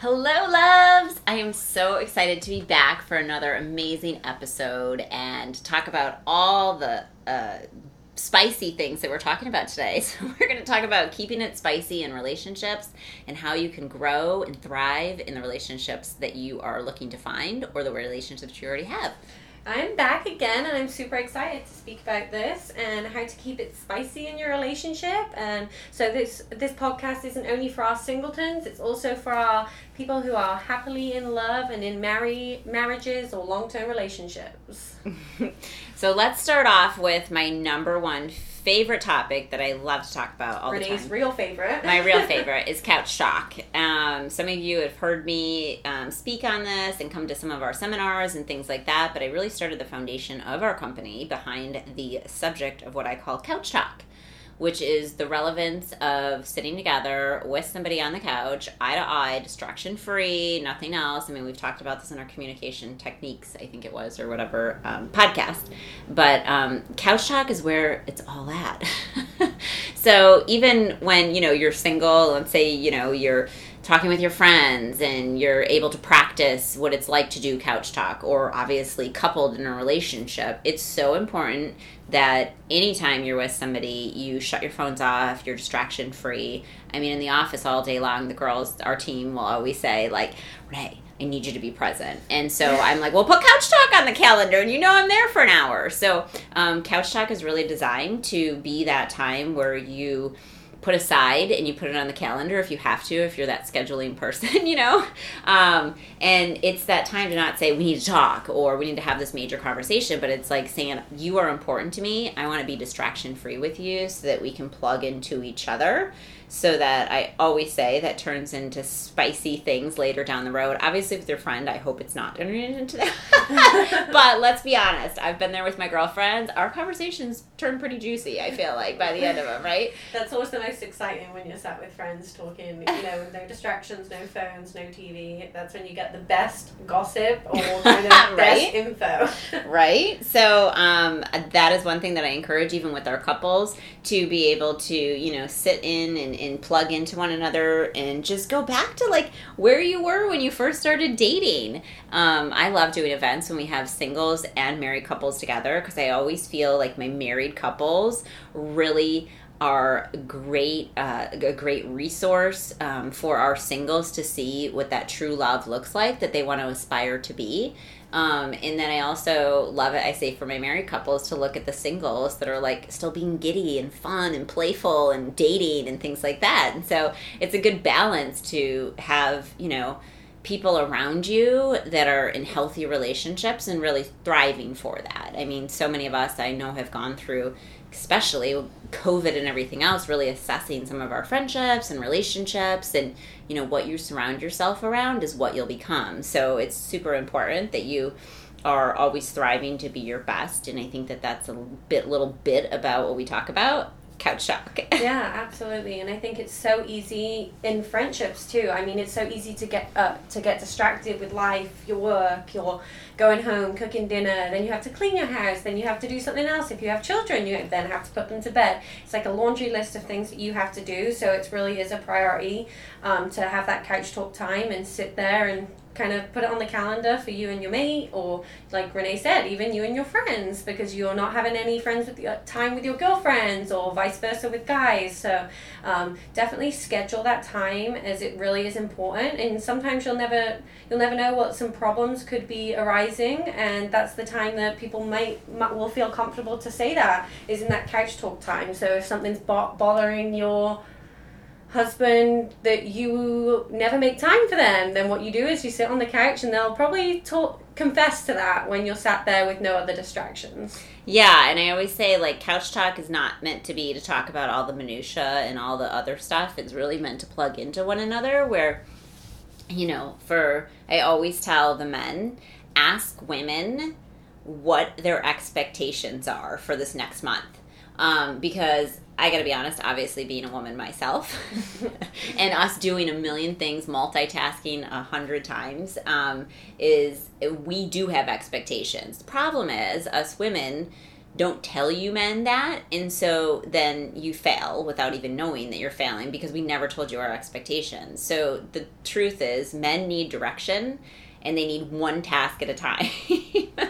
Hello, loves! I am so excited to be back for another amazing episode and talk about all the uh, spicy things that we're talking about today. So, we're going to talk about keeping it spicy in relationships and how you can grow and thrive in the relationships that you are looking to find or the relationships you already have. I'm back again and I'm super excited to speak about this and how to keep it spicy in your relationship. And so this this podcast isn't only for our singletons, it's also for our people who are happily in love and in marry marriages or long-term relationships. so let's start off with my number one favorite topic that I love to talk about all Renee's the time. real favorite. My real favorite is couch talk. Um, some of you have heard me um, speak on this and come to some of our seminars and things like that, but I really started the foundation of our company behind the subject of what I call couch talk which is the relevance of sitting together with somebody on the couch, eye to eye, distraction free, nothing else. I mean, we've talked about this in our communication techniques, I think it was, or whatever um, podcast. But um, couch talk is where it's all at. so even when you know you're single, let's say you know you're talking with your friends and you're able to practice what it's like to do couch talk or obviously coupled in a relationship it's so important that anytime you're with somebody you shut your phones off you're distraction free i mean in the office all day long the girls our team will always say like renee I need you to be present. And so I'm like, well, put Couch Talk on the calendar, and you know I'm there for an hour. So um, Couch Talk is really designed to be that time where you put aside and you put it on the calendar if you have to if you're that scheduling person you know? Um, and it's that time to not say we need to talk or we need to have this major conversation but it's like saying you are important to me. I want to be distraction free with you so that we can plug into each other so that I always say that turns into spicy things later down the road. Obviously, with your friend, I hope it's not turning into that. but let's be honest, I've been there with my girlfriends. Our conversations turn pretty juicy, I feel like, by the end of them, right? That's always the most exciting when you're sat with friends talking, you know, with no distractions, no phones, no TV. That's when you get the best gossip or kind of right? best info. right? So, um, that is one thing that I encourage, even with our couples, to be able to, you know, sit in and and plug into one another and just go back to like where you were when you first started dating. Um, I love doing events when we have singles and married couples together because I always feel like my married couples really are great uh, a great resource um, for our singles to see what that true love looks like that they want to aspire to be um, and then I also love it, I say, for my married couples to look at the singles that are like still being giddy and fun and playful and dating and things like that. And so it's a good balance to have, you know, people around you that are in healthy relationships and really thriving for that. I mean, so many of us I know have gone through especially COVID and everything else, really assessing some of our friendships and relationships and, you know, what you surround yourself around is what you'll become. So it's super important that you are always thriving to be your best. And I think that that's a bit, little bit about what we talk about couch talk. yeah, absolutely. And I think it's so easy in friendships too. I mean, it's so easy to get up, to get distracted with life, your work, your going home, cooking dinner, then you have to clean your house, then you have to do something else. If you have children, you then have to put them to bed. It's like a laundry list of things that you have to do. So it really is a priority um, to have that couch talk time and sit there and kind of put it on the calendar for you and your mate, or like Renee said, even you and your friends, because you're not having any friends with your, time with your girlfriends, or vice versa with guys. So um, definitely schedule that time, as it really is important. And sometimes you'll never you'll never know what some problems could be arising, and that's the time that people might, might will feel comfortable to say that is in that couch talk time. So if something's bo- bothering your husband that you never make time for them, then what you do is you sit on the couch and they'll probably talk confess to that when you're sat there with no other distractions. Yeah, and I always say like couch talk is not meant to be to talk about all the minutia and all the other stuff. It's really meant to plug into one another where you know, for I always tell the men, ask women what their expectations are for this next month. Um, because I gotta be honest, obviously being a woman myself, and us doing a million things, multitasking a hundred times, um, is we do have expectations. The problem is, us women don't tell you men that, and so then you fail without even knowing that you're failing because we never told you our expectations. So the truth is, men need direction and they need one task at a time.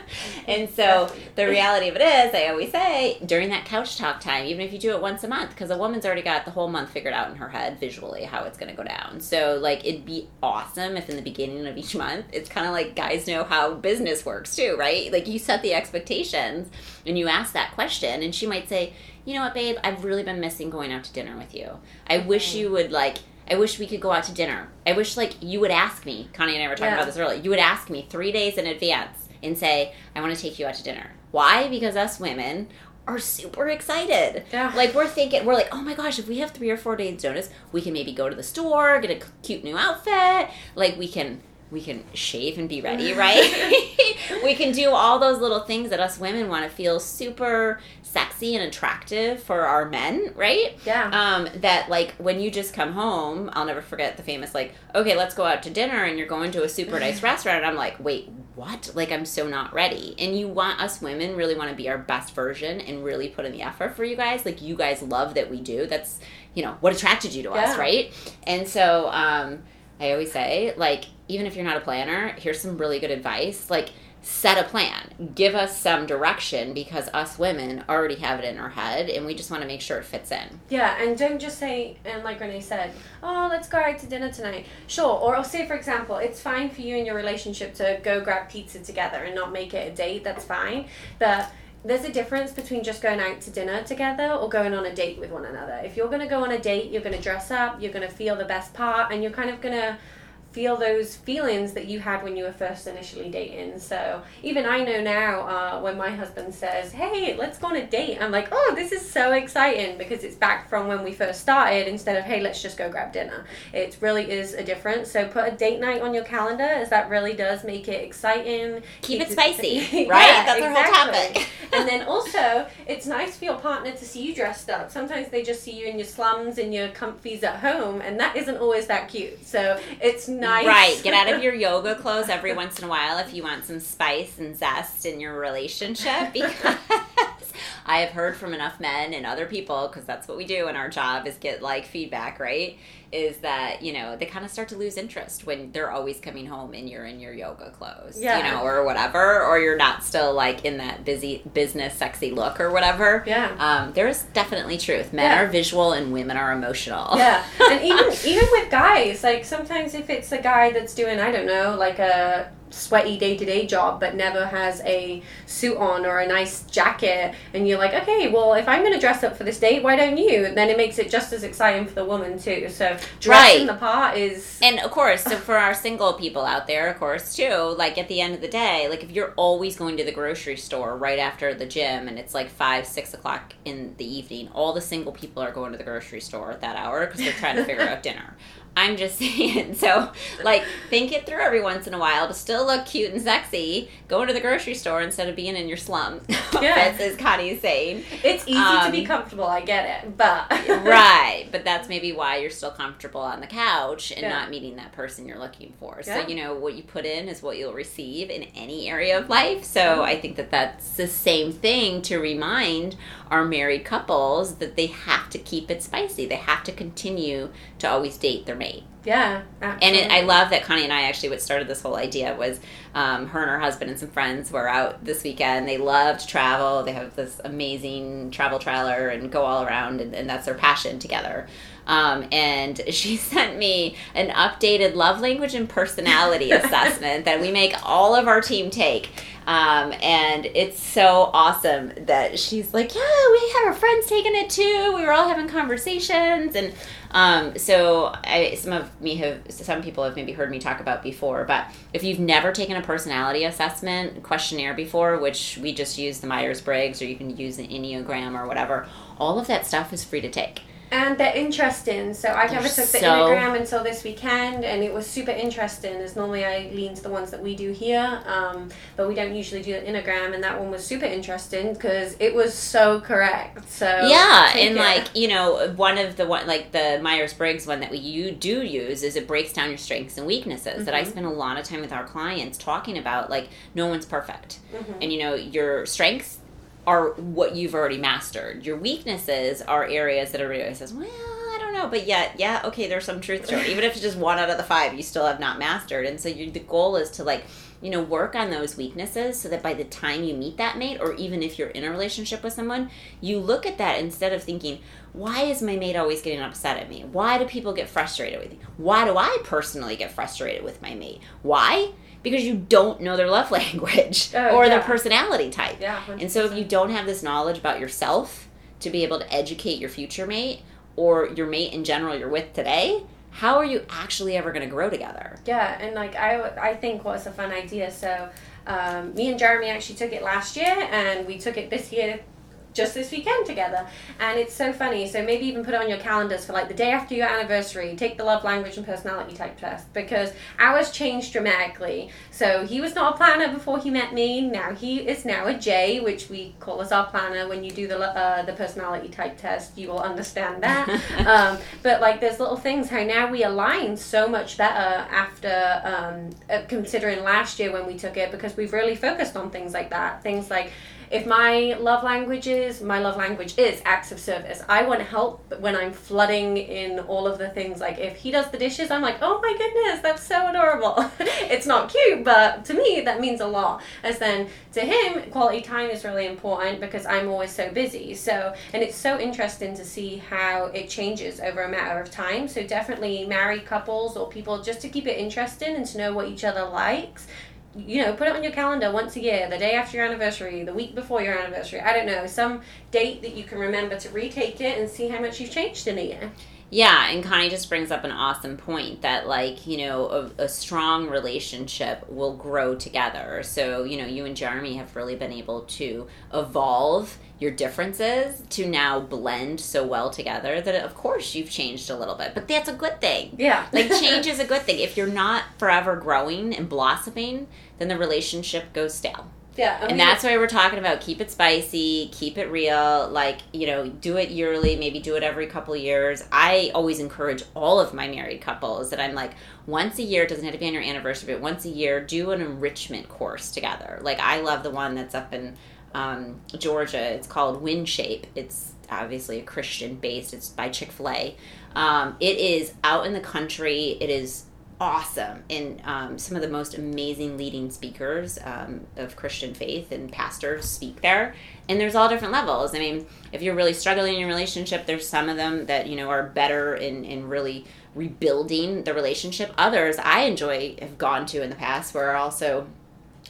and so the reality of it is, I always say during that couch talk time, even if you do it once a month, because a woman's already got the whole month figured out in her head visually how it's going to go down. So, like, it'd be awesome if in the beginning of each month, it's kind of like guys know how business works too, right? Like, you set the expectations and you ask that question, and she might say, you know what, babe, I've really been missing going out to dinner with you. I wish you would, like, I wish we could go out to dinner. I wish like you would ask me. Connie and I were talking yeah. about this earlier. You would ask me three days in advance and say, "I want to take you out to dinner." Why? Because us women are super excited. Yeah. Like we're thinking, we're like, oh my gosh, if we have three or four days notice, we can maybe go to the store, get a cute new outfit. Like we can we can shave and be ready, right? we can do all those little things that us women want to feel super sexy and attractive for our men, right? Yeah. Um, that like when you just come home, I'll never forget the famous like, okay, let's go out to dinner, and you're going to a super nice restaurant, and I'm like, wait, what? Like I'm so not ready. And you want us women really want to be our best version and really put in the effort for you guys. Like you guys love that we do. That's you know what attracted you to yeah. us, right? And so um, I always say like even if you're not a planner, here's some really good advice. Like set a plan give us some direction because us women already have it in our head and we just want to make sure it fits in yeah and don't just say and like renee said oh let's go out to dinner tonight sure or I'll say for example it's fine for you and your relationship to go grab pizza together and not make it a date that's fine but there's a difference between just going out to dinner together or going on a date with one another. If you're going to go on a date, you're going to dress up, you're going to feel the best part, and you're kind of going to feel those feelings that you had when you were first initially dating. So even I know now uh, when my husband says, "Hey, let's go on a date," I'm like, "Oh, this is so exciting!" Because it's back from when we first started instead of, "Hey, let's just go grab dinner." It really is a difference. So put a date night on your calendar, as that really does make it exciting. Keep it spicy, right? yeah, That's exactly. our whole topic. And then also, it's nice for your partner to see you dressed up. Sometimes they just see you in your slums and your comfies at home, and that isn't always that cute. So it's nice. Right. Get out of your yoga clothes every once in a while if you want some spice and zest in your relationship because I have heard from enough men and other people because that's what we do in our job is get like feedback, right? Is that you know they kind of start to lose interest when they're always coming home and you're in your yoga clothes yeah. you know or whatever or you're not still like in that busy business sexy look or whatever yeah um, there's definitely truth men yeah. are visual and women are emotional yeah and even even with guys like sometimes if it's a guy that's doing i don't know like a sweaty day to day job but never has a suit on or a nice jacket, and you're like, okay, well, if I'm going to dress up for this date, why don't you? And then it makes it just as exciting for the woman too. So dressing right. the part is, and of course, so for our single people out there, of course, too. Like at the end of the day, like if you're always going to the grocery store right after the gym, and it's like five, six o'clock in the evening, all the single people are going to the grocery store at that hour because they're trying to figure out dinner. I'm just saying. So, like, think it through every once in a while to still look cute and sexy. Go into the grocery store instead of being in your slums. Yeah. as Connie's saying. It's easy um, to be um, comfortable. I get it, but right. But that's maybe why you're still comfortable on the couch and yeah. not meeting that person you're looking for. Yeah. So you know what you put in is what you'll receive in any area of life. So. I think that that's the same thing to remind our married couples that they have to keep it spicy. They have to continue to always date their mate. Yeah, absolutely. And it, I love that Connie and I actually what started this whole idea was um, her and her husband and some friends were out this weekend. They love to travel. They have this amazing travel trailer and go all around, and, and that's their passion together. Um, and she sent me an updated love language and personality assessment that we make all of our team take. Um, and it's so awesome that she's like, yeah, we have our friends taking it too. We were all having conversations, and um, so I, some of me have, some people have maybe heard me talk about before. But if you've never taken a personality assessment questionnaire before, which we just use the Myers Briggs, or you can use the Enneagram or whatever, all of that stuff is free to take. And they're interesting. So I never took the so- Enneagram until this weekend, and it was super interesting. As normally I lean to the ones that we do here, um, but we don't usually do the Enneagram, and that one was super interesting because it was so correct. So yeah and it. like you know one of the one like the myers-briggs one that we you do use is it breaks down your strengths and weaknesses that i Mhm. spend a lot of time with our clients talking about like no one's perfect Mhm. and you know your strengths are what you've already mastered. Your weaknesses are areas that everybody says well i don't know but yet yeah okay there's some truth to it. Even if it's just one out of the five you still have not mastered. And so you, the goal is to like you know work on those weaknesses so that by the time you meet that mate or even if you're in a relationship with someone you look at that instead of thinking why is my mate always getting upset at me? Why do people get frustrated with me? Why do i personally get frustrated with my mate? Why because you don't know their love language Oh, or yeah. their personality type yeah, and so if you don't have this knowledge about yourself to be able to educate your future mate or your mate in general you're with today how are you actually ever going to grow together Yeah, and like I, I think what's a fun idea. So, um, me and Jeremy actually took it last year, and we took it this year, just this weekend together. And it's so funny. So maybe even put it on your calendars for like the day after your anniversary. Take the love language and personality type test because ours changed dramatically. So he was not a planner before he met me. Now he is now a J, which we call as our planner. When you do the uh, the personality type test, you will understand that. um, but like there's little things how now we align so much better after um, uh, considering last year when we took it because we've really focused on things like that things like if my love language is my love language is acts of service. I want to help when i'm flooding in all of the things. Like if he does the dishes i'm like oh my goodness that's so adorable. It's not cute but to me that means a lot. As then to him quality time is really important because i'm always so busy. So and it's so interesting to see how it changes over a matter of time. So definitely married couples or people just to keep it interesting and to know what each other likes you know, put it on your calendar once a year, the day after your anniversary, the week before your anniversary. I don't know, some date that you can remember to retake it and see how much you've changed in a year. Yeah, and Connie just brings up an awesome point that, like, you know, a, a strong relationship will grow together. So, you know, you and Jeremy have really been able to evolve your differences to now blend so well together that, of course, you've changed a little bit. But that's a good thing. Yeah. Like, change is a good thing. If you're not forever growing and blossoming, then the relationship goes stale. Yeah. And that's why we're talking about keep it spicy, keep it real, like, you know, do it yearly, maybe do it every couple of years. I always encourage all of my married couples that I'm like, once a year, it doesn't have to be on your anniversary, but once a year, do an enrichment course together. Like, I love the one that's up in um, Georgia. It's called WinShape. It's obviously a Christian based, it's by Chick fil A. Um, it is out in the country, it is awesome and um, some of the most amazing leading speakers um, of christian faith and pastors speak there. And there's all different levels. I mean if you're really struggling in your relationship there's some of them that you know are better in, in really rebuilding the relationship. Others i enjoy have gone to in the past where also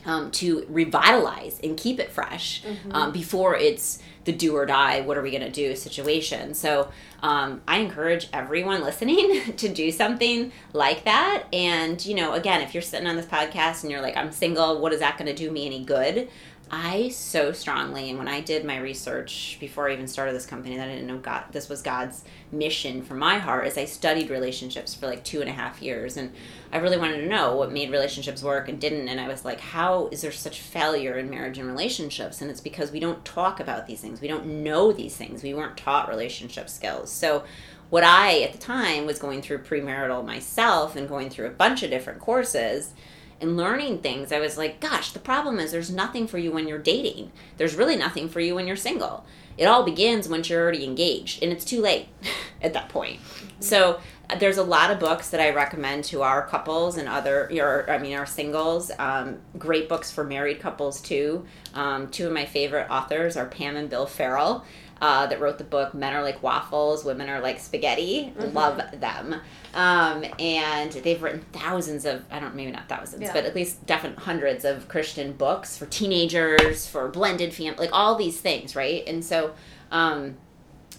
um, to revitalize and keep it fresh um, before it's the do or die what are we going to do situation. So um, i encourage everyone listening to do something like that. And you know again if you're sitting on this podcast and you're like i'm single what is that going to do me any good I so strongly, and when I did my research before I even started this company, that I didn't know God, this was God's mission for my heart. Is I studied relationships for like two and a half years, and I really wanted to know what made relationships work and didn't. And I was like, how is there such failure in marriage and relationships? And it's because we don't talk about these things. We don't know these things. We weren't taught relationship skills. So, what I at the time was going through premarital myself and going through a bunch of different courses and learning things, I was like, gosh, the problem is there's nothing for you when you're dating. There's really nothing for you when you're single. It all begins once you're already engaged, and it's too late at that point. So, there's a lot of books that I recommend to our couples and other, your, I mean, our singles. Um, great books for married couples too. Um, two of my favorite authors are Pam and Bill Farrel. Uh, that wrote the book Men Are Like Waffles, Women Are Like Spaghetti. Mhm. Love them. Um, and they've written thousands of, I don't, maybe not thousands, Yeah. but at least definitely hundreds of Christian books for teenagers, for blended family, like all these things, right? And so um,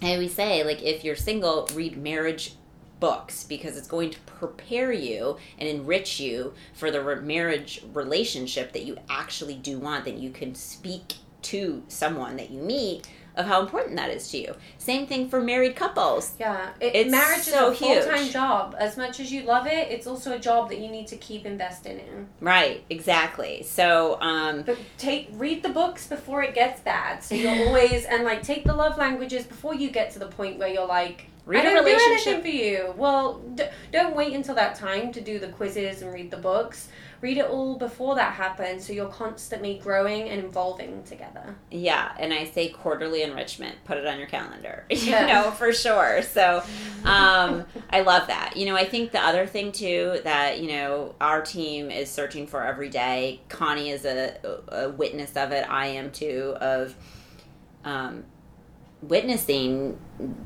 I always say, like, if you're single, read marriage books because it's going to prepare you and enrich you for the re- marriage relationship that you actually do want, that you can speak to someone that you meet of how important that is to you. Same thing for married couples. Yeah, it, It's marriage so is a full time job. As much as you love it, it's also a job that you need to keep investing in. Right, exactly. So, um, But take read the books before it gets bad. So you're always and like take the love languages before you get to the point where you're like. Read I a don't do relationship- anything for you. Well, d- don't wait until that time to do the quizzes and read the books. Read it all before that happens, so you're constantly growing and evolving together. Yeah, and I say quarterly enrichment. Put it on your calendar. you Yeah. know, for sure. So um, I love that. You know, I think the other thing too that, you know, our team is searching for every day, Connie is a, a witness of it, I am too, of um, witnessing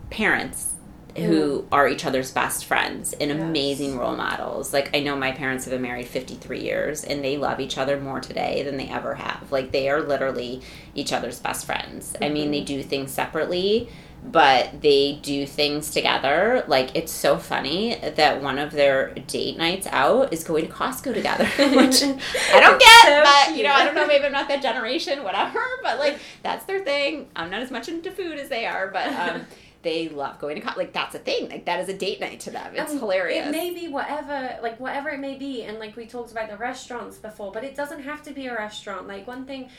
parents who are each other's best friends and Yes. amazing role models. Like I know my parents have been married 53 years and they love each other more today than they ever have. Like they are literally each other's best friends. I mean, they do things separately, but they do things together. Like it's so funny that one of their date nights out is going to Costco together, which I don't get, so but you know, I don't know, maybe I'm not that generation, whatever, but like that's their thing. I'm not as much into food as they are, but um they love going to co- like that's a thing. Like that is a date night to them. It's hilarious. It may be whatever, like whatever it may be, and like we talked about the restaurants before, but it doesn't have to be a restaurant. Like one thing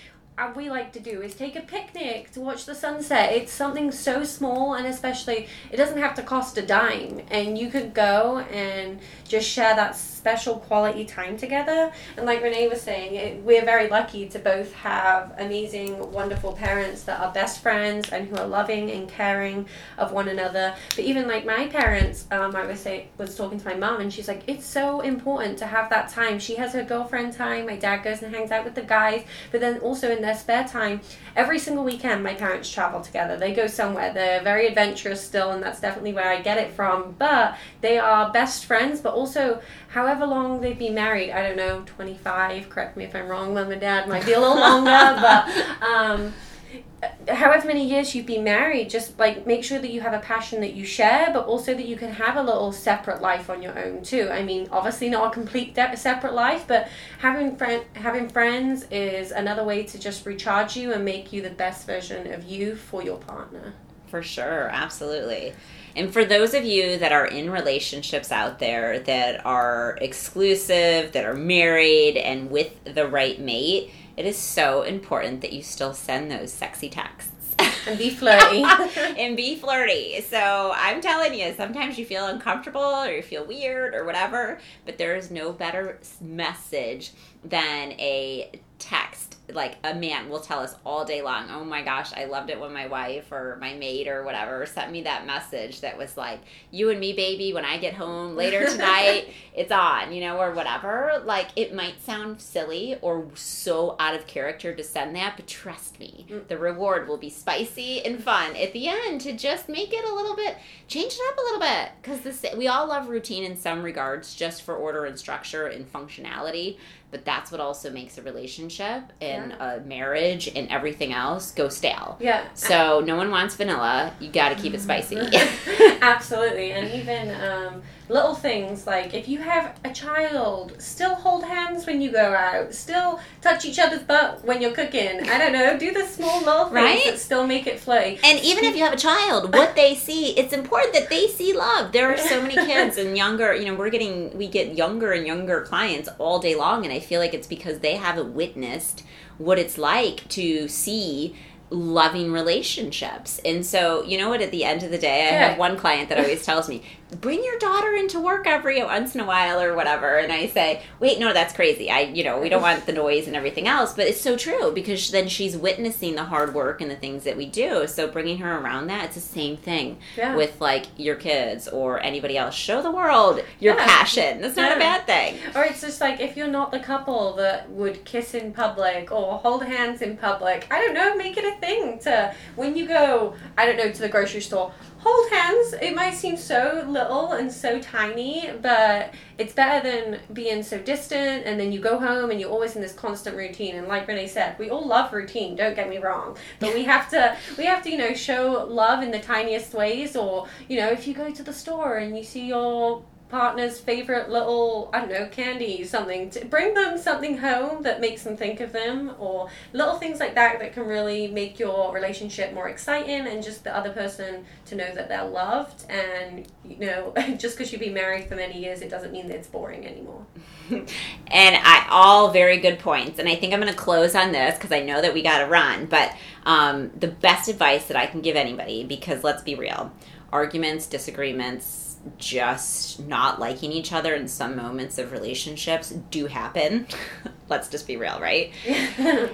we like to do is take a picnic to watch the sunset. It's something so small, and especially it doesn't have to cost a dime, and you could go and just share that special quality time together. And like Renee was saying, it, we're very lucky to both have amazing, wonderful parents that are best friends and who are loving and caring of one another. But even like my parents, um, I was say was talking to my mom, and she's like, it's so important to have that time. She has her girlfriend time. My dad goes and hangs out with the guys, but then also in their spare time, every single weekend, my parents travel together. They go somewhere. They're very adventurous still, and that's definitely where I get it from. But they are best friends, but also however long they've been married. I don't know, twenty five. Correct me if I'm wrong. Mom and dad might be a little longer, but. Um, Uh, however many years you've been married, just like make sure that you have a passion that you share, but also that you can have a little separate life on your own too. I mean, obviously not a complete de- separate life, but having friend having friends is another way to just recharge you and make you the best version of you for your partner. For sure, absolutely. And for those of you that are in relationships out there that are exclusive, that are married, and with the right mate, it is so important that you still send those sexy texts. And be flirty. and be flirty. So I'm telling you, sometimes you feel uncomfortable or you feel weird or whatever, but there is no better message than a text. Like a man will tell us all day long, oh my gosh, I loved it when my wife or my mate or whatever sent me that message that was like, you and me, baby, when I get home later tonight, it's on, you know, or whatever. Like it might sound silly or so out of character to send that, but trust me, Mm. the reward will be spicy and fun at the end to just make it a little bit, change it up a little bit. Because this, we all love routine in some regards, just for order and structure and functionality. But that's what also makes a relationship and a marriage and everything else go stale. yeah. So no one wants vanilla. You got to keep it spicy. Absolutely, and even um, little things like if you have a child, still hold hands when you go out, still touch each other's butt when you're cooking. I don't know, do the small little things Right? that still make it flirty. And even if you have a child, what they see, it's important that they see love. There are so many kids and younger, you know, we're getting, we get younger and younger clients all day long. And I feel like it's because they haven't witnessed what it's like to see loving relationships. And so, you know what, at the end of the day, I Yeah. have one client that always tells me, bring your daughter into work every once in a while or whatever. And I say, wait, no, that's crazy. I, you know, we don't want the noise and everything else. But it's so true because then she's witnessing the hard work and the things that we do. So bringing her around that, it's the same thing Yeah. with like your kids or anybody else. Show the world your Yeah. passion. That's not a bad thing. Or it's just like if you're not the couple that would kiss in public or hold hands in public, I don't know, make it a thing to when you go, I don't know, to the grocery store, hold hands. It might seem so little and so tiny, but it's better than being so distant and then you go home and you're always in this constant routine. And like Renee said, we all love routine, don't get me wrong. But we have to we have to, you know, show love in the tiniest ways or, you know, if you go to the store and you see your partner's favorite little I don't know candy something to bring them something home that makes them think of them or little things like that that can really make your relationship more exciting and just the other person to know that they're loved and you know just because you've been married for many years it doesn't mean that it's boring anymore and I all very good points. And I think I'm going to close on this because I know that we got to run. But um, the best advice that I can give anybody, because let's be real, arguments, disagreements, just not liking each other in some moments of relationships do happen. let's just be real, right? and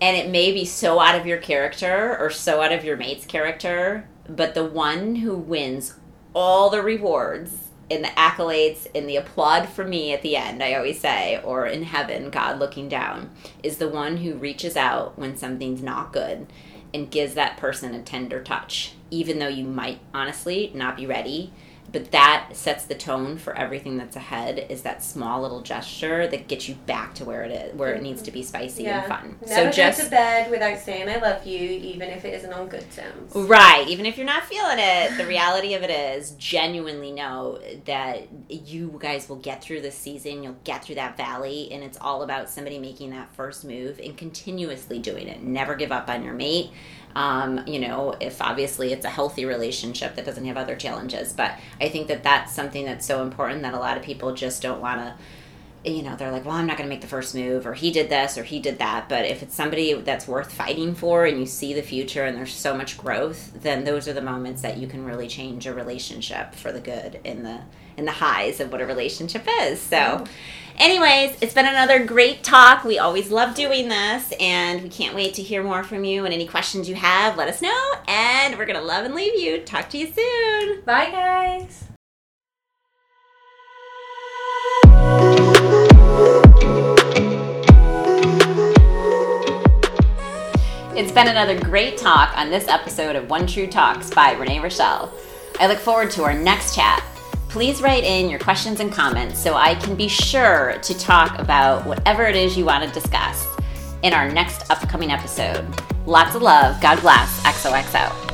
it may be so out of your character or so out of your mate's character, but the one who wins all the rewards in the accolades in the applaud for me at the end, I always say, or in heaven, God looking down, is the one who reaches out when something's not good and gives that person a tender touch, even though you might honestly not be ready. But that sets the tone for everything that's ahead. Is that small little gesture that gets you back to where it is, where it needs to be spicy and fun. never so just go to bed without saying I love you even if it isn't on good terms Right. Even if you're not feeling it, the reality of it is genuinely know that you guys will get through this season. You'll get through that valley. And it's all about somebody making that first move and continuously doing it. Never give up on your mate. Um, you know, if obviously it's a healthy relationship that doesn't have other challenges. But I think that that's something that's so important that a lot of people just don't want to you know they're like well i'm not going to make the first move or he did this or he did that but if it's somebody that's worth fighting for and you see the future and there's so much growth then those are the moments that you can really change a relationship for the good in the in the highs of what a relationship is. So anyways it's been another great talk. We always love doing this and we can't wait to hear more from you. And any questions you have let us know and we're going to love and leave you. Talk to you soon. Bye guys. It's been another great talk on this episode of One True Talks by Renee Rochelle. I look forward to our next chat. Please write in your questions and comments so I can be sure to talk about whatever it is you want to discuss in our next upcoming episode. Lots of love. God bless. XOXO.